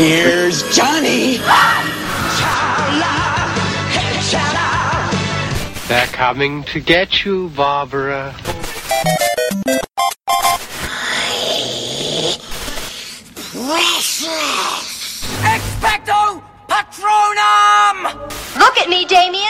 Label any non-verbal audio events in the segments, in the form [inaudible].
Here's Johnny. They're coming to get you, Barbara. Expecto Patronum! Look at me, Damien.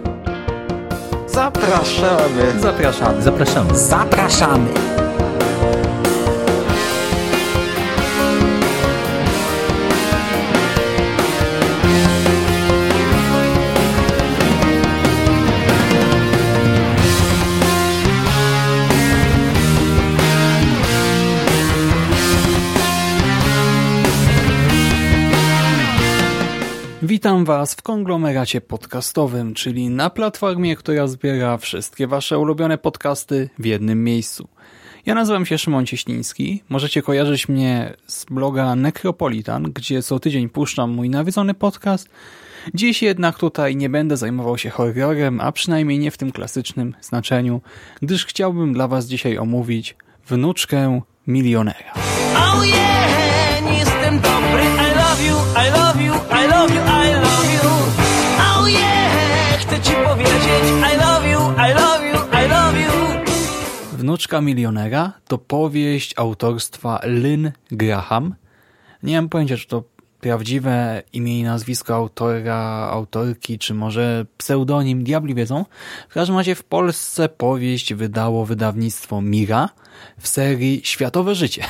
Zapraszamy. Zapraszamy. Zapraszamy. Zapraszamy. Witam Was w konglomeracie podcastowym, czyli na platformie, która zbiera wszystkie Wasze ulubione podcasty w jednym miejscu. Ja nazywam się Szymon Cieśliński. Możecie kojarzyć mnie z bloga Necropolitan, gdzie co tydzień puszczam mój nawiedzony podcast. Dziś jednak tutaj nie będę zajmował się horrorem, a przynajmniej nie w tym klasycznym znaczeniu, gdyż chciałbym dla Was dzisiaj omówić wnuczkę milionera. Oh yeah, jestem dobry. I love you, I love you, I love you, I Wnuczka milionera to powieść autorstwa Lynn Graham. Nie mam pojęcia, czy to prawdziwe imię i nazwisko autora, autorki, czy może pseudonim, diabli wiedzą. W każdym razie w Polsce powieść wydało wydawnictwo Mira w serii Światowe Życie.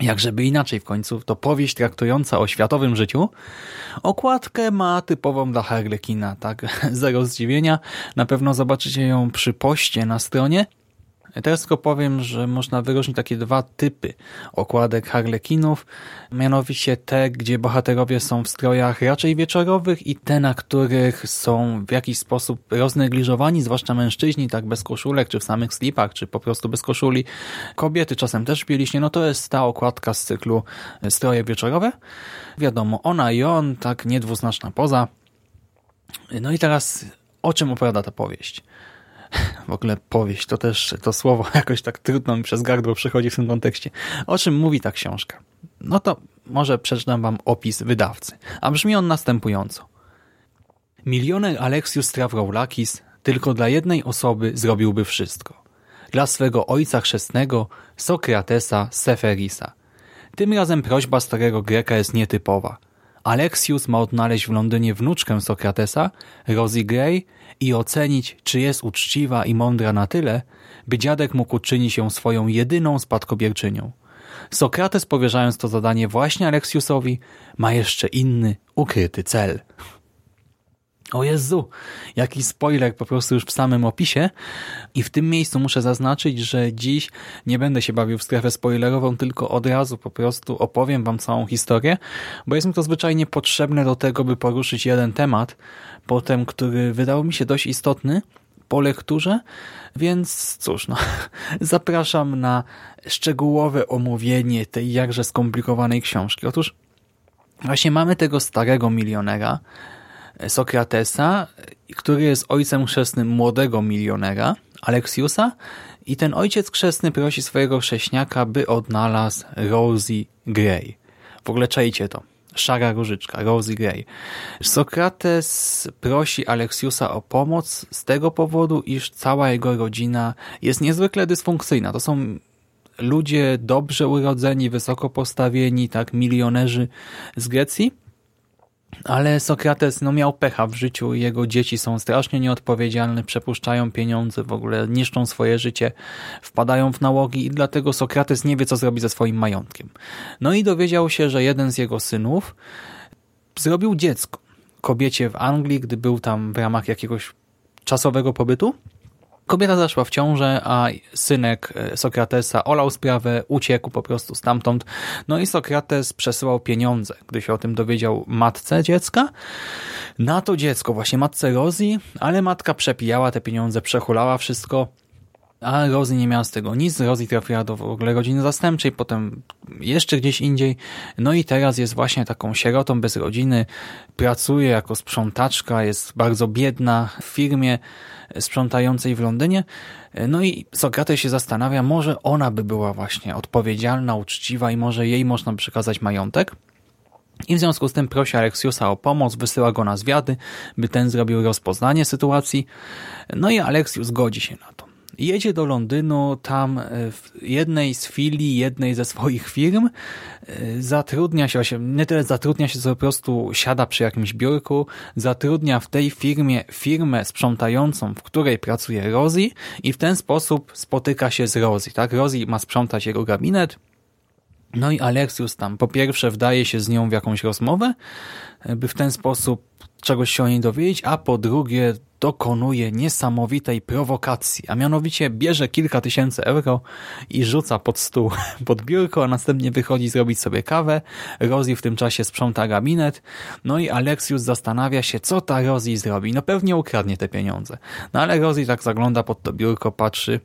Jak żeby inaczej w końcu, to powieść traktująca o światowym życiu. Okładkę ma typową dla Harlekina, tak, [laughs] zero zdziwienia. Na pewno zobaczycie ją przy poście na stronie. Teraz tylko powiem, że można wyróżnić takie dwa typy okładek harlekinów, mianowicie te, gdzie bohaterowie są w strojach raczej wieczorowych i te, na których są w jakiś sposób roznegliżowani, zwłaszcza mężczyźni, tak bez koszulek, czy w samych slipach, czy po prostu bez koszuli. Kobiety czasem też bieliśnie, no to jest ta okładka z cyklu stroje wieczorowe. Wiadomo, ona i on, tak niedwuznaczna poza. No i teraz o czym opowiada ta powieść? W ogóle powieść, to też to słowo [laughs] jakoś tak trudno mi przez gardło przychodzi w tym kontekście. O czym mówi ta książka? No to może przeczytam wam opis wydawcy. A brzmi on następująco. Milioner Alexius Travroulakis tylko dla jednej osoby zrobiłby wszystko. Dla swego ojca chrzestnego Sokratesa Seferisa. Tym razem prośba starego Greka jest nietypowa. Alexius ma odnaleźć w Londynie wnuczkę Sokratesa, Rosie Gray, i ocenić, czy jest uczciwa i mądra na tyle, by dziadek mógł uczynić ją swoją jedyną spadkobierczynią. Sokrates, powierzając to zadanie właśnie Aleksiusowi, ma jeszcze inny, ukryty cel. O Jezu, jaki spoiler po prostu już w samym opisie. I w tym miejscu muszę zaznaczyć, że dziś nie będę się bawił w strefę spoilerową, tylko od razu po prostu opowiem wam całą historię, bo jest mi to zwyczajnie potrzebne do tego, by poruszyć jeden temat, potem, który wydał mi się dość istotny po lekturze, więc cóż, no, [laughs] zapraszam na szczegółowe omówienie tej jakże skomplikowanej książki. Otóż właśnie mamy tego starego milionera, Sokratesa, który jest ojcem chrzestnym młodego milionera, Aleksiusa i ten ojciec chrzestny prosi swojego chrześniaka, by odnalazł Rosie Gray. W ogóle czajcie to. Szara różyczka, Rosie Gray. Sokrates prosi Aleksiusa o pomoc z tego powodu, iż cała jego rodzina jest niezwykle dysfunkcyjna. To są ludzie dobrze urodzeni, wysoko postawieni, tak milionerzy z Grecji, ale Sokrates no, miał pecha w życiu i jego dzieci są strasznie nieodpowiedzialne, przepuszczają pieniądze, w ogóle niszczą swoje życie, wpadają w nałogi i dlatego Sokrates nie wie, co zrobi ze swoim majątkiem. No i dowiedział się, że jeden z jego synów zrobił dziecko kobiecie w Anglii, gdy był tam w ramach jakiegoś czasowego pobytu. Kobieta zaszła w ciążę, a synek e, Sokratesa olał sprawę, uciekł po prostu stamtąd. No i Sokrates przesyłał pieniądze, gdy się o tym dowiedział matce dziecka. Na to dziecko, właśnie matce Rosji, ale matka przepijała te pieniądze, przechulała wszystko a Rosie nie miała z tego nic. Rosie trafiła do w ogóle rodziny zastępczej, potem jeszcze gdzieś indziej. No i teraz jest właśnie taką sierotą bez rodziny. Pracuje jako sprzątaczka, jest bardzo biedna w firmie sprzątającej w Londynie. No i Sokrates się zastanawia, może ona by była właśnie odpowiedzialna, uczciwa i może jej można przekazać majątek. I w związku z tym prosi Aleksiusa o pomoc, wysyła go na zwiady, by ten zrobił rozpoznanie sytuacji. No i Aleksius godzi się na to jedzie do Londynu, tam e, w jednej z filii, jednej ze swoich firm e, zatrudnia się, nie tyle zatrudnia się, co po prostu siada przy jakimś biurku, zatrudnia w tej firmie firmę sprzątającą, w której pracuje Rosie i w ten sposób spotyka się z Rosie. Tak? Rosie ma sprzątać jego gabinet, no i Aleksius tam po pierwsze wdaje się z nią w jakąś rozmowę, e, by w ten sposób czegoś się o niej dowiedzieć, a po drugie dokonuje niesamowitej prowokacji, a mianowicie bierze kilka tysięcy euro i rzuca pod stół, [laughs] pod biurko, a następnie wychodzi zrobić sobie kawę. Rosie w tym czasie sprząta gabinet, no i Aleksius zastanawia się, co ta Rosie zrobi. No pewnie ukradnie te pieniądze. No ale Rosie tak zagląda pod to biurko, patrzy,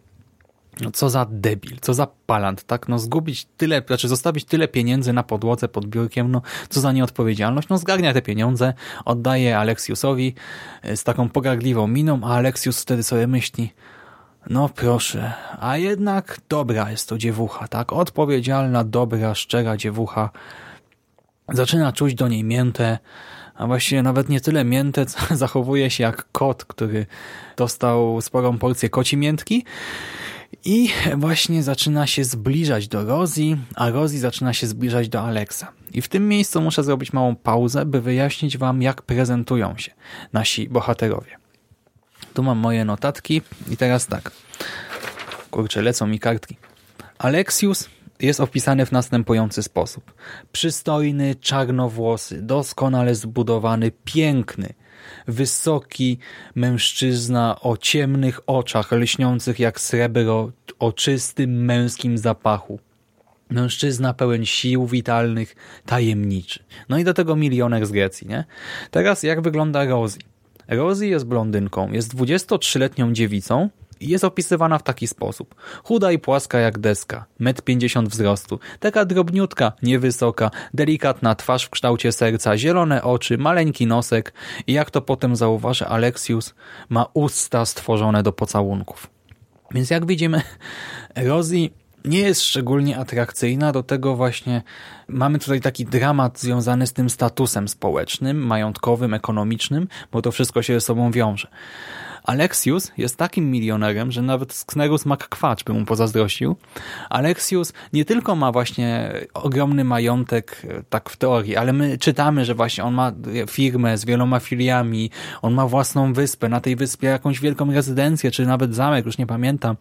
no co za debil, co za palant, tak? No zgubić tyle, znaczy zostawić tyle pieniędzy na podłodze pod biurkiem, no co za nieodpowiedzialność. No zgarnia te pieniądze, oddaje Aleksiusowi e, z taką pogargliwą miną, a Aleksius wtedy sobie myśli, no proszę, a jednak dobra jest to dziewucha, tak? Odpowiedzialna, dobra, szczera dziewucha. Zaczyna czuć do niej miętę, a właściwie nawet nie tyle miętę, [laughs] co zachowuje się jak kot, który dostał sporą porcję koci miętki i właśnie zaczyna się zbliżać do Rosie, a Rosie zaczyna się zbliżać do Alexa. I w tym miejscu muszę zrobić małą pauzę, by wyjaśnić wam, jak prezentują się nasi bohaterowie. Tu mam moje notatki i teraz tak. Kurczę, lecą mi kartki. Alexius jest opisany w następujący sposób. Przystojny, czarnowłosy, doskonale zbudowany, piękny – Wysoki mężczyzna o ciemnych oczach, lśniących jak srebro, o czystym męskim zapachu. Mężczyzna pełen sił witalnych, tajemniczy. No i do tego milioner z Grecji, nie? Teraz jak wygląda Rosie? Rosie jest blondynką, jest 23-letnią dziewicą, jest opisywana w taki sposób. Chuda i płaska jak deska, 1,50 m wzrostu, taka drobniutka, niewysoka, delikatna twarz w kształcie serca, zielone oczy, maleńki nosek i jak to potem zauważy Aleksius, ma usta stworzone do pocałunków. Więc jak widzimy, Rosie nie jest szczególnie atrakcyjna, do tego właśnie mamy tutaj taki dramat związany z tym statusem społecznym, majątkowym, ekonomicznym, bo to wszystko się ze sobą wiąże. Alexius jest takim milionerem, że nawet Sknerus McQuatch by mu pozazdrościł. Alexius nie tylko ma właśnie ogromny majątek, e, tak w teorii, ale my czytamy, że właśnie on ma firmę z wieloma filiami, on ma własną wyspę, na tej wyspie jakąś wielką rezydencję, czy nawet zamek, już nie pamiętam.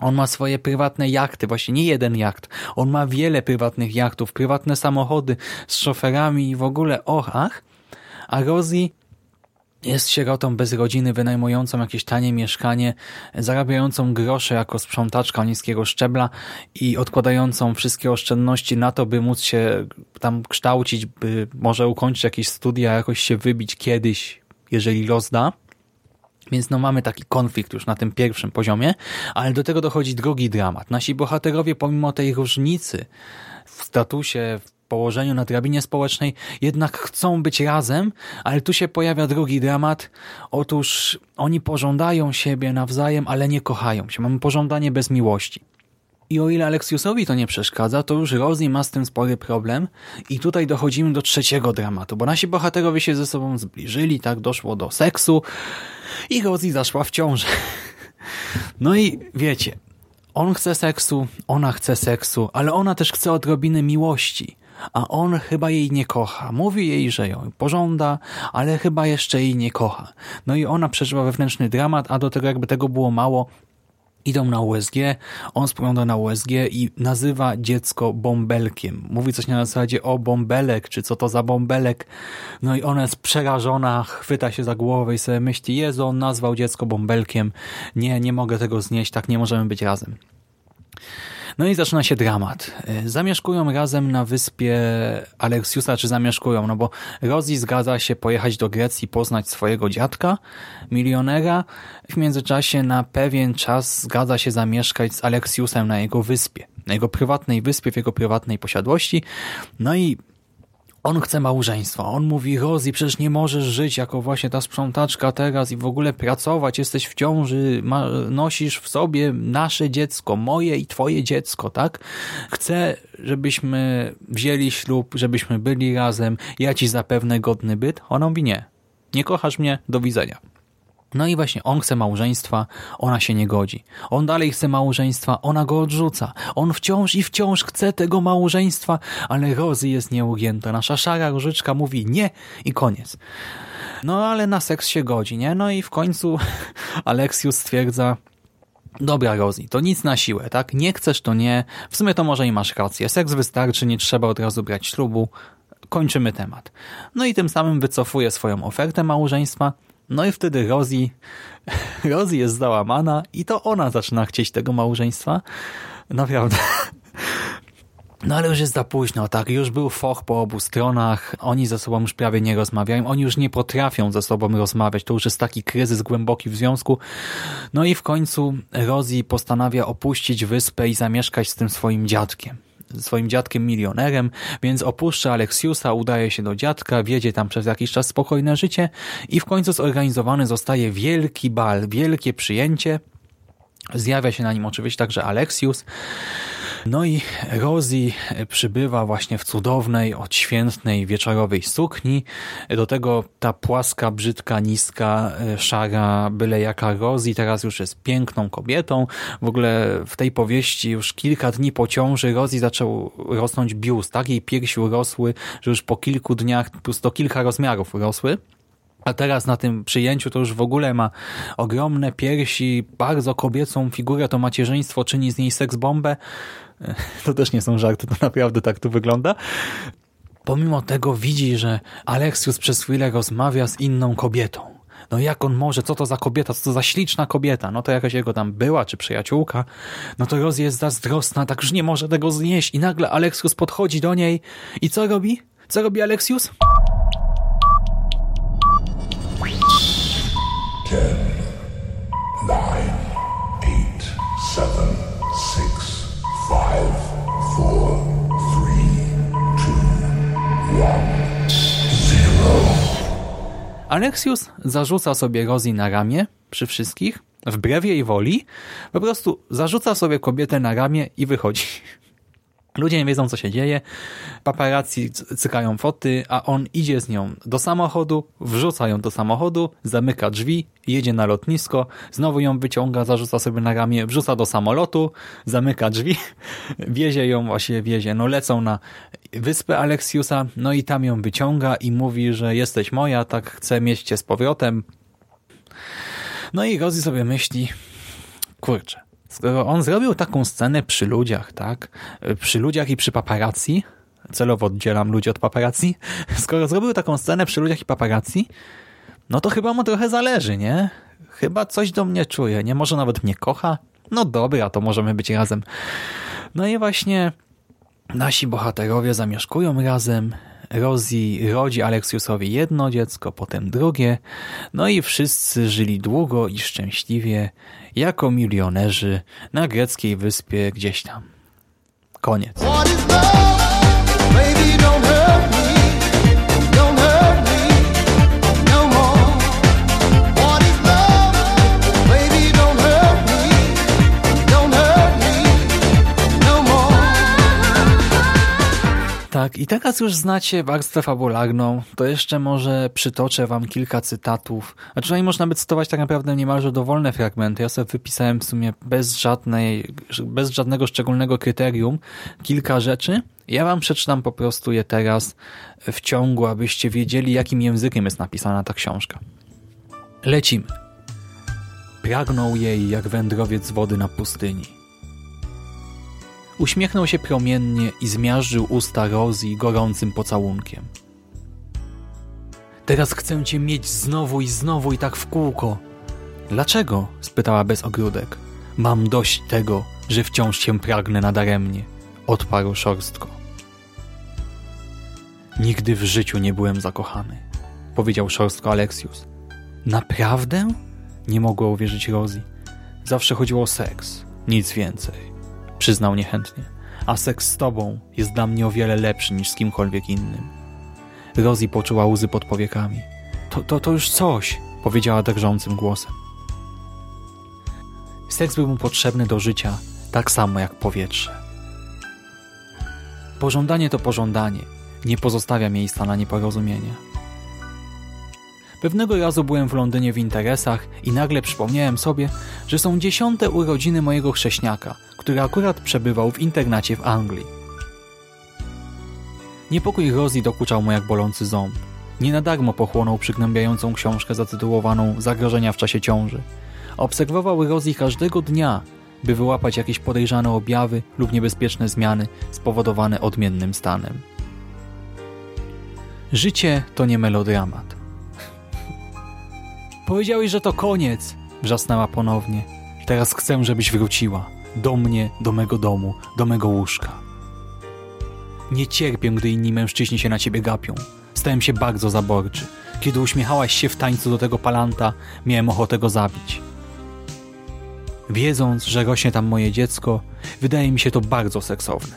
On ma swoje prywatne jachty, właśnie nie jeden jacht. On ma wiele prywatnych jachtów, prywatne samochody z szoferami i w ogóle och, ach. A Rosie jest sierotą bez rodziny, wynajmującą jakieś tanie mieszkanie, zarabiającą grosze jako sprzątaczka niskiego szczebla i odkładającą wszystkie oszczędności na to, by móc się tam kształcić, by może ukończyć jakieś studia, jakoś się wybić kiedyś, jeżeli los da. Więc no mamy taki konflikt już na tym pierwszym poziomie, ale do tego dochodzi drugi dramat. Nasi bohaterowie pomimo tej różnicy w statusie, w położeniu na drabinie społecznej jednak chcą być razem, ale tu się pojawia drugi dramat. Otóż oni pożądają siebie nawzajem, ale nie kochają się. Mamy pożądanie bez miłości. I o ile Aleksiusowi to nie przeszkadza, to już Rosie ma z tym spory problem i tutaj dochodzimy do trzeciego dramatu, bo nasi bohaterowie się ze sobą zbliżyli, tak doszło do seksu i Rosie zaszła w ciążę. [laughs] No i wiecie, on chce seksu, ona chce seksu, ale ona też chce odrobiny miłości a on chyba jej nie kocha. Mówi jej, że ją pożąda, ale chyba jeszcze jej nie kocha. No i ona przeżywa wewnętrzny dramat, a do tego jakby tego było mało, Idą na USG, on spogląda na USG i nazywa dziecko bąbelkiem. Mówi coś na zasadzie o bąbelek, czy co to za bąbelek. No i ona jest przerażona, chwyta się za głowę i sobie myśli, Jezu, on nazwał dziecko bąbelkiem. Nie, nie mogę tego znieść, tak nie możemy być razem. No i zaczyna się dramat. Y, Zamieszkują razem na wyspie Aleksiusa, czy zamieszkują, no bo Rosie zgadza się pojechać do Grecji, poznać swojego dziadka, milionera. W międzyczasie na pewien czas zgadza się zamieszkać z Aleksiusem na jego wyspie, na jego prywatnej wyspie, w jego prywatnej posiadłości. No i on chce małżeństwa. On mówi, Rosie, przecież nie możesz żyć jako właśnie ta sprzątaczka teraz i w ogóle pracować, jesteś w ciąży, ma, nosisz w sobie nasze dziecko, moje i twoje dziecko, tak? Chcę, żebyśmy wzięli ślub, żebyśmy byli razem, ja ci zapewne godny byt. Ona mówi, nie, nie kochasz mnie, do widzenia. No i właśnie on chce małżeństwa, ona się nie godzi. On dalej chce małżeństwa, ona go odrzuca. On wciąż i wciąż chce tego małżeństwa, ale Rozy jest nieugięta. Nasza szara różyczka mówi nie i koniec. No ale na seks się godzi, nie? No i w końcu [laughs] Aleksius stwierdza, Dobra, Rosie, to nic na siłę, tak? Nie chcesz, to nie. W sumie to może i masz rację. Seks wystarczy, nie trzeba od razu brać ślubu. Kończymy temat. No i tym samym wycofuje swoją ofertę małżeństwa, no i wtedy Rosie, [laughs] Rosie jest załamana i to ona zaczyna chcieć tego małżeństwa. Naprawdę. [laughs] No ale już jest za późno, tak? Już był foch po obu stronach, oni ze sobą już prawie nie rozmawiają, oni już nie potrafią ze sobą rozmawiać, to już jest taki kryzys głęboki w związku. No i w końcu Rosie postanawia opuścić wyspę i zamieszkać z tym swoim dziadkiem swoim dziadkiem milionerem, więc opuszcza Aleksiusa, udaje się do dziadka, wiedzie tam przez jakiś czas spokojne życie i w końcu zorganizowany zostaje wielki bal, wielkie przyjęcie. Zjawia się na nim oczywiście także Aleksius. No i Rosie przybywa właśnie w cudownej, odświętnej, wieczorowej sukni. Do tego ta płaska, brzydka, niska, szara, byle jaka Rosie teraz już jest piękną kobietą. W ogóle w tej powieści już kilka dni po ciąży Rosie zaczął rosnąć biust. Tak? Jej piersi urosły, że już po kilku dniach plus to kilka rozmiarów urosły. A teraz na tym przyjęciu to już w ogóle ma ogromne piersi, bardzo kobiecą figurę, to macierzyństwo czyni z niej seks bombę. [laughs] To też nie są żarty, to naprawdę tak tu wygląda. Pomimo tego widzi, że Aleksius przez chwilę rozmawia z inną kobietą. No jak on może, co to za kobieta, co to za śliczna kobieta? No to jakaś jego tam była, czy przyjaciółka. No to Rosie jest zazdrosna, tak już nie może tego znieść. I nagle Aleksius podchodzi do niej i co robi? Co robi Aleksius? Aleksius zarzuca sobie Rosie na ramię przy wszystkich, wbrew jej woli, po prostu zarzuca sobie kobietę na ramię i wychodzi. Ludzie nie wiedzą, co się dzieje, paparazzi cykają foty, a on idzie z nią do samochodu, wrzuca ją do samochodu, zamyka drzwi, jedzie na lotnisko, znowu ją wyciąga, zarzuca sobie na ramię, wrzuca do samolotu, zamyka drzwi, [laughs] wiezie ją, właśnie wiezie, no lecą na wyspę Aleksiusa, no i tam ją wyciąga i mówi, że jesteś moja, tak chcę mieć cię z powrotem. No i Rosie sobie myśli, kurczę, skoro on zrobił taką scenę przy ludziach, tak? Przy ludziach i przy paparazzi, celowo oddzielam ludzi od paparazzi, [laughs] skoro zrobił taką scenę przy ludziach i paparazzi, no to chyba mu trochę zależy, nie? Chyba coś do mnie czuje, nie? Może nawet mnie kocha? No dobra, to możemy być razem. No i właśnie nasi bohaterowie zamieszkują razem, Rosie rodzi Aleksiusowi jedno dziecko, potem drugie, no i wszyscy żyli długo i szczęśliwie jako milionerzy na greckiej wyspie gdzieś tam. Koniec. Tak, i teraz już znacie warstwę fabularną, to jeszcze może przytoczę wam kilka cytatów. Znaczy tutaj można by cytować tak naprawdę niemalże dowolne fragmenty. Ja sobie wypisałem w sumie bez żadnej, bez żadnego szczególnego kryterium kilka rzeczy. Ja wam przeczytam po prostu je teraz w ciągu, abyście wiedzieli jakim językiem jest napisana ta książka. Lecimy. pragnął jej jak wędrowiec wody na pustyni. Uśmiechnął się promiennie i zmiażdżył usta Rosie gorącym pocałunkiem. Teraz chcę cię mieć znowu i znowu i tak w kółko. Dlaczego? spytała bez ogródek. Mam dość tego, że wciąż cię pragnę nadaremnie, odparł szorstko. Nigdy w życiu nie byłem zakochany, powiedział szorstko Aleksius. Naprawdę? Nie mogła uwierzyć Rosie. Zawsze chodziło o seks, nic więcej. Przyznał niechętnie. A seks z tobą jest dla mnie o wiele lepszy niż z kimkolwiek innym. Rosie poczuła łzy pod powiekami. To, to, to już coś, powiedziała drżącym głosem. Seks był mu potrzebny do życia, tak samo jak powietrze. Pożądanie to pożądanie, nie pozostawia miejsca na nieporozumienia. Pewnego razu byłem w Londynie w interesach i nagle przypomniałem sobie, że są dziesiąte urodziny mojego chrześniaka, który akurat przebywał w internacie w Anglii. Niepokój Rosie dokuczał mu jak bolący ząb. Nie na darmo pochłonął przygnębiającą książkę zatytułowaną Zagrożenia w czasie ciąży. Obserwował Rosie każdego dnia, by wyłapać jakieś podejrzane objawy lub niebezpieczne zmiany spowodowane odmiennym stanem. Życie to nie melodramat. Powiedziałeś, że to koniec, wrzasnęła ponownie. Teraz chcę, żebyś wróciła. Do mnie, do mego domu, do mego łóżka. Nie cierpię, gdy inni mężczyźni się na ciebie gapią. Stałem się bardzo zaborczy. Kiedy uśmiechałaś się w tańcu do tego palanta, miałem ochotę go zabić. Wiedząc, że rośnie tam moje dziecko, wydaje mi się to bardzo seksowne.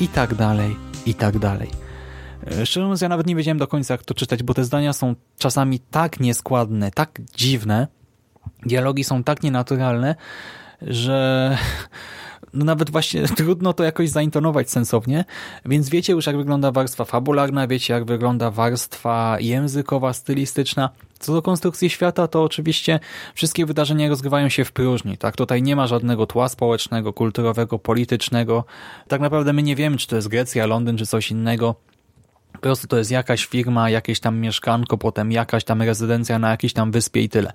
I tak dalej, i tak dalej. E, Szczerze mówiąc, ja nawet nie wiedziałem do końca, jak to czytać, bo te zdania są czasami tak nieskładne, tak dziwne, dialogi są tak nienaturalne, że [laughs] no nawet właśnie [laughs] trudno to jakoś zaintonować sensownie, więc wiecie już jak wygląda warstwa fabularna, wiecie jak wygląda warstwa językowa, stylistyczna. Co do konstrukcji świata, to oczywiście wszystkie wydarzenia rozgrywają się w próżni. Tak? Tutaj nie ma żadnego tła społecznego, kulturowego, politycznego. Tak naprawdę my nie wiemy, czy to jest Grecja, Londyn, czy coś innego. Po prostu to jest jakaś firma, jakieś tam mieszkanko, potem jakaś tam rezydencja na jakiejś tam wyspie i tyle.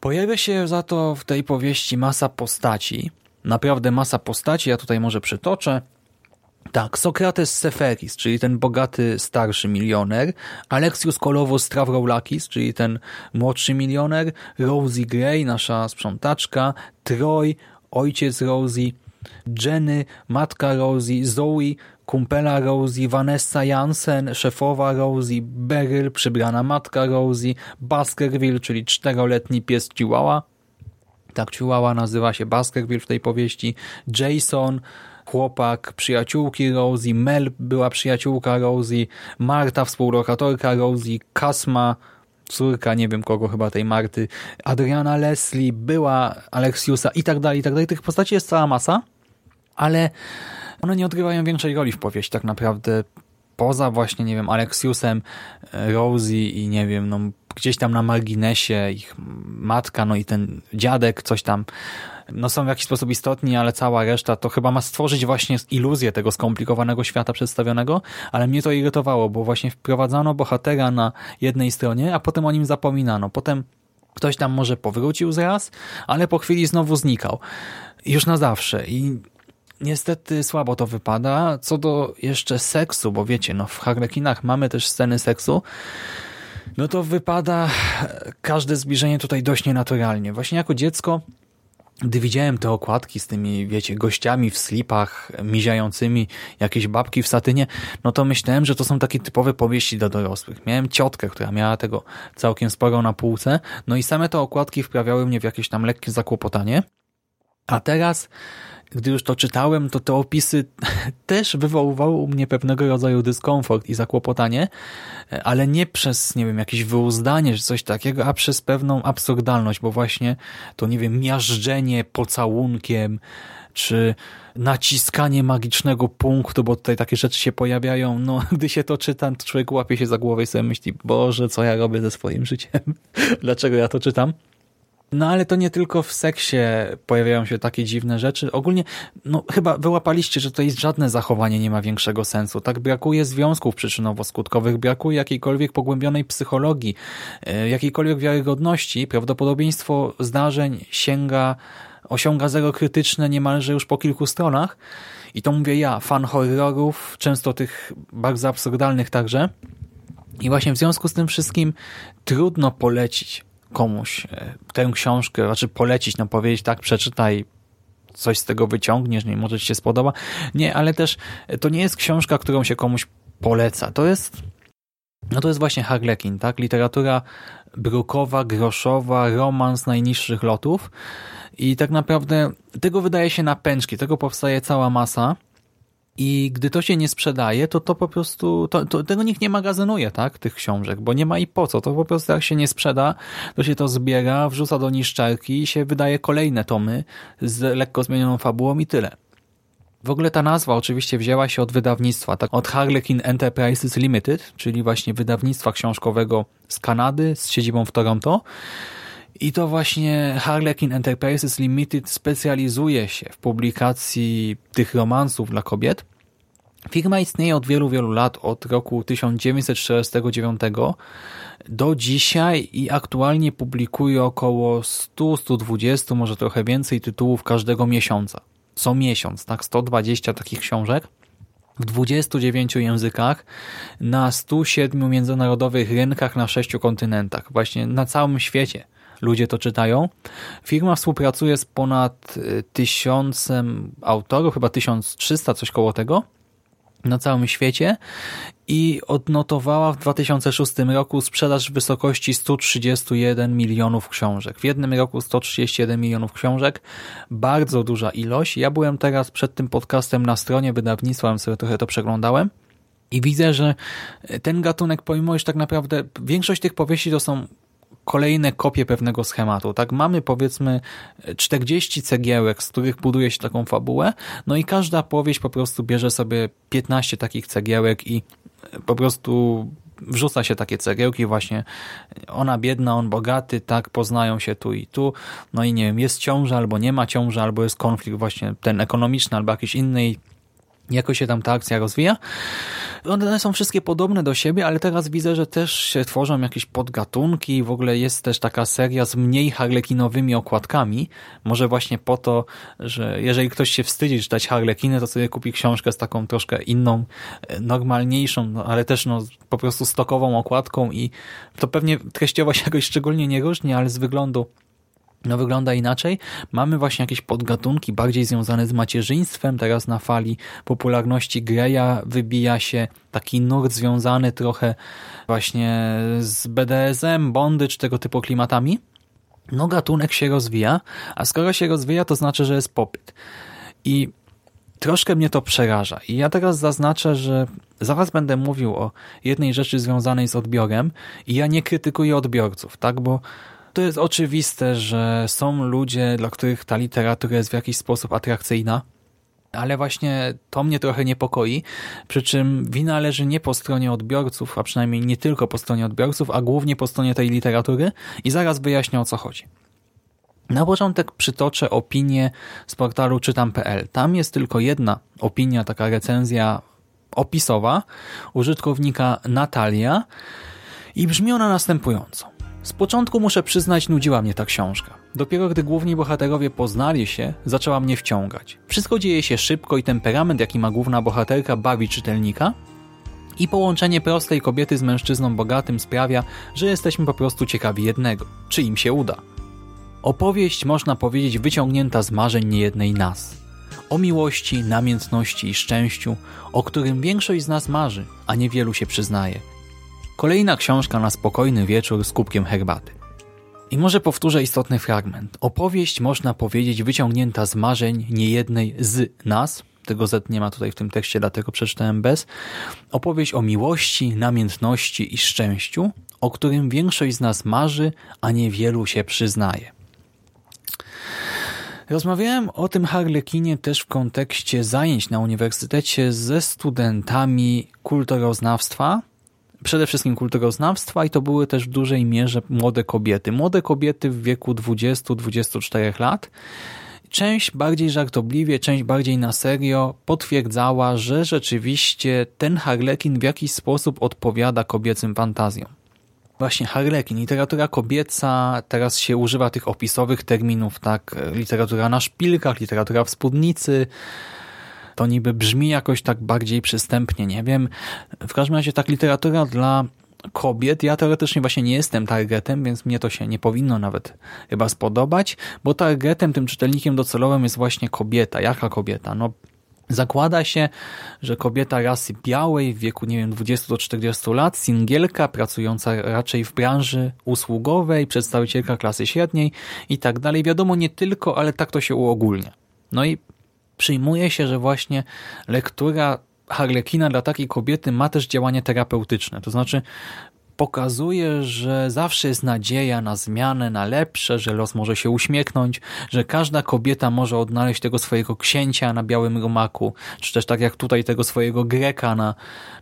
Pojawia się za to w tej powieści masa postaci, naprawdę masa postaci, ja tutaj może przytoczę. Tak, Sokrates Seferis, czyli ten bogaty, starszy milioner, Alexius Kolowos Stravroulakis, czyli ten młodszy milioner, Rosie Gray, nasza sprzątaczka, Troy, ojciec Rosie, Jenny, matka Rosie, Zoe, kumpela Rosie, Vanessa Jansen, szefowa Rosie, Beryl, przybrana matka Rosie, Baskerville, czyli czteroletni pies Chihuahua, tak Chihuahua nazywa się Baskerville w tej powieści, Jason, chłopak przyjaciółki Rosie, Mel była przyjaciółka Rosie, Marta współlokatorka Rosie, Kasma, córka, nie wiem kogo, chyba tej Marty, Adriana Leslie, była Alexiusa i tak dalej, i tak dalej. Tych postaci jest cała masa, ale one nie odgrywają większej roli w powieści tak naprawdę. Poza właśnie, nie wiem, Alexiusem, Rosie i nie wiem, no gdzieś tam na marginesie ich matka, no i ten dziadek, coś tam, no są w jakiś sposób istotni, ale cała reszta to chyba ma stworzyć właśnie iluzję tego skomplikowanego świata przedstawionego, ale mnie to irytowało, bo właśnie wprowadzano bohatera na jednej stronie, a potem o nim zapominano. Potem ktoś tam może powrócił zraz, ale po chwili znowu znikał. Już na zawsze i niestety słabo to wypada. Co do jeszcze seksu, bo wiecie, no w Harlekinach mamy też sceny seksu, no to wypada każde zbliżenie tutaj dość nienaturalnie. Właśnie jako dziecko gdy widziałem te okładki z tymi, wiecie, gościami w slipach, miziającymi, jakieś babki w satynie, no to myślałem, że to są takie typowe powieści dla dorosłych. Miałem ciotkę, która miała tego całkiem sporo na półce, no i same te okładki wprawiały mnie w jakieś tam lekkie zakłopotanie. A teraz gdy już to czytałem, to te opisy [laughs] też wywoływały u mnie pewnego rodzaju dyskomfort i zakłopotanie, ale nie przez, nie wiem, jakieś wyuzdanie czy coś takiego, a przez pewną absurdalność, bo właśnie to, nie wiem, miażdżenie pocałunkiem, czy naciskanie magicznego punktu, bo tutaj takie rzeczy się pojawiają, no [laughs] gdy się to czytam, to człowiek łapie się za głowę i sobie myśli, Boże, co ja robię ze swoim życiem? [laughs] Dlaczego ja to czytam? No ale to nie tylko w seksie pojawiają się takie dziwne rzeczy. Ogólnie, no chyba wyłapaliście, że jest żadne zachowanie nie ma większego sensu. Tak brakuje związków przyczynowo-skutkowych, brakuje jakiejkolwiek pogłębionej psychologii, e, jakiejkolwiek wiarygodności. Prawdopodobieństwo zdarzeń sięga, osiąga zero krytyczne niemalże już po kilku stronach. I to mówię ja, fan horrorów, często tych bardzo absurdalnych także. I właśnie w związku z tym wszystkim trudno polecić komuś e, tę książkę, znaczy polecić, no powiedzieć tak, przeczytaj, coś z tego wyciągniesz, nie może ci się spodoba. Nie, ale też to nie jest książka, którą się komuś poleca. To jest no to jest właśnie Harlekin, tak? Literatura brukowa, groszowa, romans najniższych lotów i tak naprawdę tego wydaje się na pęczki, tego powstaje cała masa i gdy to się nie sprzedaje, to to po prostu, to, to, tego nikt nie magazynuje, tak, tych książek, bo nie ma i po co. To po prostu jak się nie sprzeda, to się to zbiera, wrzuca do niszczarki i się wydaje kolejne tomy z lekko zmienioną fabułą i tyle. W ogóle ta nazwa oczywiście wzięła się od wydawnictwa, tak od Harlequin Enterprises Limited, czyli właśnie wydawnictwa książkowego z Kanady, z siedzibą w Toronto. I to właśnie Harlequin Enterprises Limited specjalizuje się w publikacji tych romansów dla kobiet. Firma istnieje od wielu, wielu lat, od roku 1949 do dzisiaj i aktualnie publikuje około 100-120, może trochę więcej tytułów każdego miesiąca. Co miesiąc, tak? 120 takich książek w 29 językach na 107 międzynarodowych rynkach na sześciu kontynentach, właśnie na całym świecie ludzie to czytają. Firma współpracuje z ponad y, tysiącem autorów, chyba 1300, coś koło tego, na całym świecie i odnotowała w 2006 roku sprzedaż w wysokości 131 milionów książek. W jednym roku 131 milionów książek, bardzo duża ilość. Ja byłem teraz przed tym podcastem na stronie wydawnictwa, sobie trochę to przeglądałem i widzę, że ten gatunek, iż tak naprawdę większość tych powieści to są kolejne kopie pewnego schematu. Tak, mamy powiedzmy 40 cegiełek, z których buduje się taką fabułę, no i każda powieść po prostu bierze sobie 15 takich cegiełek i po prostu wrzuca się takie cegiełki właśnie ona biedna, on bogaty, tak, poznają się tu i tu, no i nie wiem, jest ciąża albo nie ma ciąży, albo jest konflikt właśnie ten ekonomiczny albo jakiś inny i jako się tam ta akcja rozwija. One są wszystkie podobne do siebie, ale teraz widzę, że też się tworzą jakieś podgatunki. W ogóle jest też taka seria z mniej harlekinowymi okładkami. Może właśnie po to, że jeżeli ktoś się wstydzi czytać harlekiny, to sobie kupi książkę z taką troszkę inną, e, normalniejszą, no, ale też no, po prostu stokową okładką i to pewnie treściowo się jakoś szczególnie nie różni, ale z wyglądu no wygląda inaczej. Mamy właśnie jakieś podgatunki bardziej związane z macierzyństwem. Teraz na fali popularności Greya wybija się taki nurt związany trochę właśnie z BDSM, bondy czy tego typu klimatami. No gatunek się rozwija, a skoro się rozwija, to znaczy, że jest popyt. I troszkę mnie to przeraża. I ja teraz zaznaczę, że zaraz będę mówił o jednej rzeczy związanej z odbiorem i ja nie krytykuję odbiorców, tak, bo to jest oczywiste, że są ludzie, dla których ta literatura jest w jakiś sposób atrakcyjna, ale właśnie to mnie trochę niepokoi, przy czym wina leży nie po stronie odbiorców, a przynajmniej nie tylko po stronie odbiorców, a głównie po stronie tej literatury i zaraz wyjaśnię o co chodzi. Na początek przytoczę opinię z portalu czytam.pl. Tam jest tylko jedna opinia, taka recenzja opisowa użytkownika Natalia i brzmi ona następująco. Z początku muszę przyznać, nudziła mnie ta książka. Dopiero gdy główni bohaterowie poznali się, zaczęła mnie wciągać. Wszystko dzieje się szybko i temperament, jaki ma główna bohaterka, bawi czytelnika. I połączenie prostej kobiety z mężczyzną bogatym sprawia, że jesteśmy po prostu ciekawi jednego, czy im się uda. Opowieść, można powiedzieć, wyciągnięta z marzeń niejednej nas. O miłości, namiętności i szczęściu, o którym większość z nas marzy, a niewielu się przyznaje – Kolejna książka na spokojny wieczór z kubkiem herbaty. I może powtórzę istotny fragment. Opowieść, można powiedzieć, wyciągnięta z marzeń niejednej z nas, tego Z nie ma tutaj w tym tekście, dlatego przeczytałem bez, opowieść o miłości, namiętności i szczęściu, o którym większość z nas marzy, a niewielu się przyznaje. Rozmawiałem o tym Harlekinie też w kontekście zajęć na uniwersytecie ze studentami kulturoznawstwa przede wszystkim kulturoznawstwa i to były też w dużej mierze młode kobiety. Młode kobiety w wieku 20-24 lat. Część bardziej żartobliwie, część bardziej na serio potwierdzała, że rzeczywiście ten harlekin w jakiś sposób odpowiada kobiecym fantazjom. Właśnie harlekin, literatura kobieca, teraz się używa tych opisowych terminów, tak, literatura na szpilkach, literatura w spódnicy, to niby brzmi jakoś tak bardziej przystępnie, nie wiem. W każdym razie tak literatura dla kobiet, ja teoretycznie właśnie nie jestem targetem, więc mnie to się nie powinno nawet chyba spodobać, bo targetem, tym czytelnikiem docelowym jest właśnie kobieta. Jaka kobieta? No Zakłada się, że kobieta rasy białej w wieku, nie wiem, 20 do 40 lat, singielka, pracująca raczej w branży usługowej, przedstawicielka klasy średniej i tak dalej. Wiadomo, nie tylko, ale tak to się uogólnia. No i przyjmuje się, że właśnie lektura Harlekina dla takiej kobiety ma też działanie terapeutyczne. To znaczy pokazuje, że zawsze jest nadzieja na zmianę, na lepsze, że los może się uśmiechnąć, że każda kobieta może odnaleźć tego swojego księcia na białym rumaku, czy też tak jak tutaj tego swojego Greka na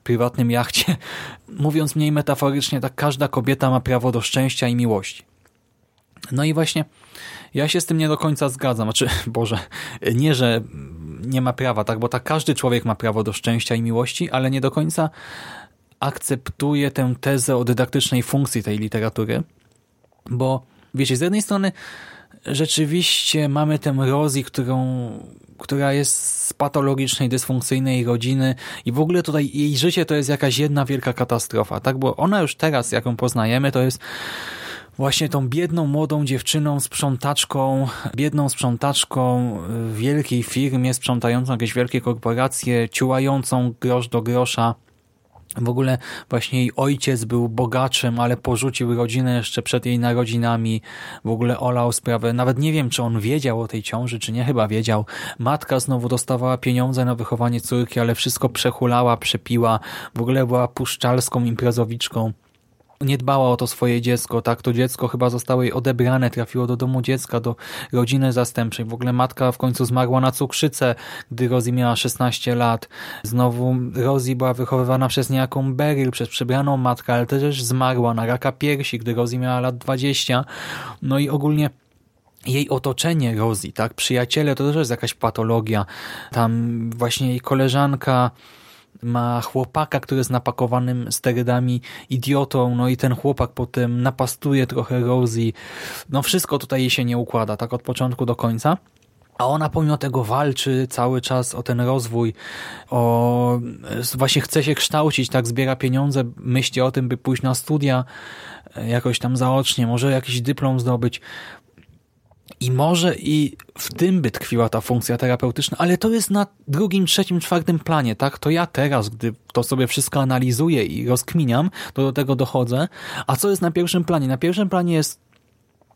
prywatnym jachcie. [laughs] Mówiąc mniej metaforycznie, tak każda kobieta ma prawo do szczęścia i miłości. No i właśnie ja się z tym nie do końca zgadzam. Znaczy, [laughs] Boże, nie, że nie ma prawa, tak, bo tak każdy człowiek ma prawo do szczęścia i miłości, ale nie do końca akceptuję tę tezę o dydaktycznej funkcji tej literatury, bo wiecie, z jednej strony rzeczywiście mamy tę Rosie, którą, która jest z patologicznej, dysfunkcyjnej rodziny i w ogóle tutaj jej życie to jest jakaś jedna wielka katastrofa, tak? Bo ona już teraz, jak ją poznajemy, to jest właśnie tą biedną młodą dziewczyną, sprzątaczką, biedną sprzątaczką w wielkiej firmie, sprzątającą jakieś wielkie korporacje, ciułającą grosz do grosza. W ogóle właśnie jej ojciec był bogaczem, ale porzucił rodzinę jeszcze przed jej narodzinami. W ogóle olał sprawę. Nawet nie wiem, czy on wiedział o tej ciąży, czy nie. Chyba wiedział. Matka znowu dostawała pieniądze na wychowanie córki, ale wszystko przechulała, przepiła. W ogóle była puszczalską imprezowiczką nie dbała o to swoje dziecko, tak? To dziecko chyba zostało jej odebrane, trafiło do domu dziecka, do rodziny zastępczej. W ogóle matka w końcu zmarła na cukrzycę, gdy Rosie miała 16 lat. Znowu Rosie była wychowywana przez niejaką Beryl, przez przebraną matkę, ale też zmarła na raka piersi, gdy Rosie miała lat 20. No i ogólnie jej otoczenie Rosie, tak? Przyjaciele to też jest jakaś patologia. Tam właśnie jej koleżanka ma chłopaka, który jest napakowanym sterydami idiotą, no i ten chłopak potem napastuje trochę Rosie. No wszystko tutaj jej się nie układa, tak od początku do końca. A ona pomimo tego walczy cały czas o ten rozwój, o właśnie chce się kształcić, tak zbiera pieniądze, myśli o tym, by pójść na studia jakoś tam zaocznie, może jakiś dyplom zdobyć. I może i w tym by tkwiła ta funkcja terapeutyczna, ale to jest na drugim, trzecim, czwartym planie, tak? To ja teraz, gdy to sobie wszystko analizuję i rozkminiam, to do tego dochodzę. A co jest na pierwszym planie? Na pierwszym planie jest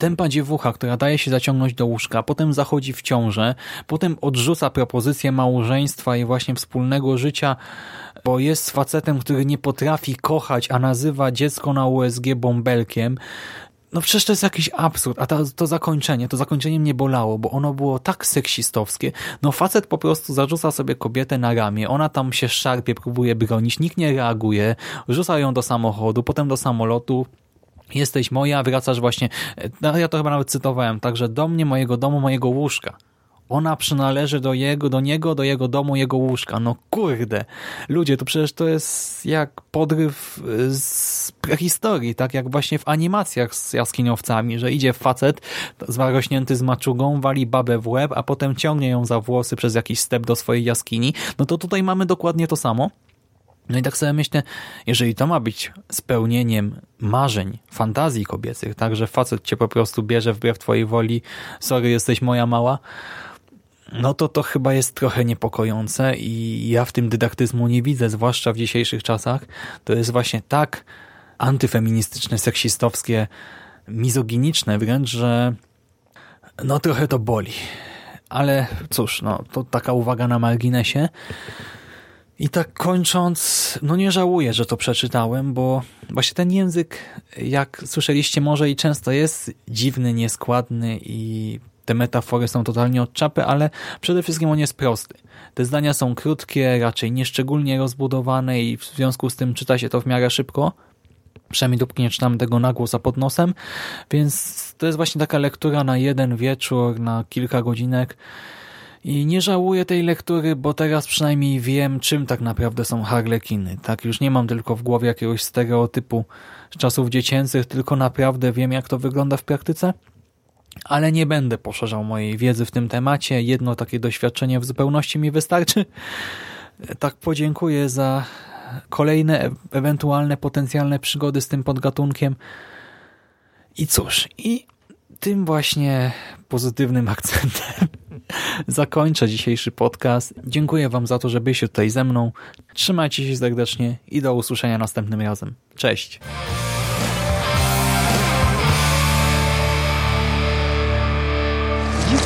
tempa dziewucha, która daje się zaciągnąć do łóżka, potem zachodzi w ciążę, potem odrzuca propozycję małżeństwa i właśnie wspólnego życia, bo jest facetem, który nie potrafi kochać, a nazywa dziecko na USG bąbelkiem. No przecież to jest jakiś absurd, a to, to zakończenie, to zakończenie mnie bolało, bo ono było tak seksistowskie. No facet po prostu zarzuca sobie kobietę na ramię, ona tam się szarpie, próbuje bronić, nikt nie reaguje, rzuca ją do samochodu, potem do samolotu, jesteś moja, wracasz właśnie, no ja to chyba nawet cytowałem, także do mnie, mojego domu, mojego łóżka. Ona przynależy do jego, do niego, do jego domu, jego łóżka. No kurde. Ludzie, to przecież to jest jak podryw z prehistorii, tak jak właśnie w animacjach z jaskiniowcami, że idzie facet zwarośnięty z maczugą, wali babę w łeb, a potem ciągnie ją za włosy przez jakiś step do swojej jaskini. No to tutaj mamy dokładnie to samo. No i tak sobie myślę, jeżeli to ma być spełnieniem marzeń, fantazji kobiecych, tak, że facet cię po prostu bierze wbrew twojej woli, sorry, jesteś moja mała, no to to chyba jest trochę niepokojące i ja w tym dydaktyzmu nie widzę, zwłaszcza w dzisiejszych czasach. To jest właśnie tak antyfeministyczne, seksistowskie, mizoginiczne wręcz, że no trochę to boli. Ale cóż, no to taka uwaga na marginesie. I tak kończąc, no nie żałuję, że to przeczytałem, bo właśnie ten język, jak słyszeliście, może i często jest dziwny, nieskładny i te metafory są totalnie od czapy, ale przede wszystkim on jest prosty. Te zdania są krótkie, raczej nieszczególnie rozbudowane i w związku z tym czyta się to w miarę szybko. Przynajmniej dopóki nie czytam tego na głos, a pod nosem. Więc to jest właśnie taka lektura na jeden wieczór, na kilka godzinek. I nie żałuję tej lektury, bo teraz przynajmniej wiem, czym tak naprawdę są harlekiny. Tak, już nie mam tylko w głowie jakiegoś stereotypu z czasów dziecięcych, tylko naprawdę wiem, jak to wygląda w praktyce. Ale nie będę poszerzał mojej wiedzy w tym temacie. Jedno takie doświadczenie w zupełności mi wystarczy. Tak podziękuję za kolejne e- ewentualne potencjalne przygody z tym podgatunkiem. I cóż, i tym właśnie pozytywnym akcentem [laughs] zakończę dzisiejszy podcast. Dziękuję Wam za to, że byliście tutaj ze mną. Trzymajcie się serdecznie i do usłyszenia następnym razem. Cześć!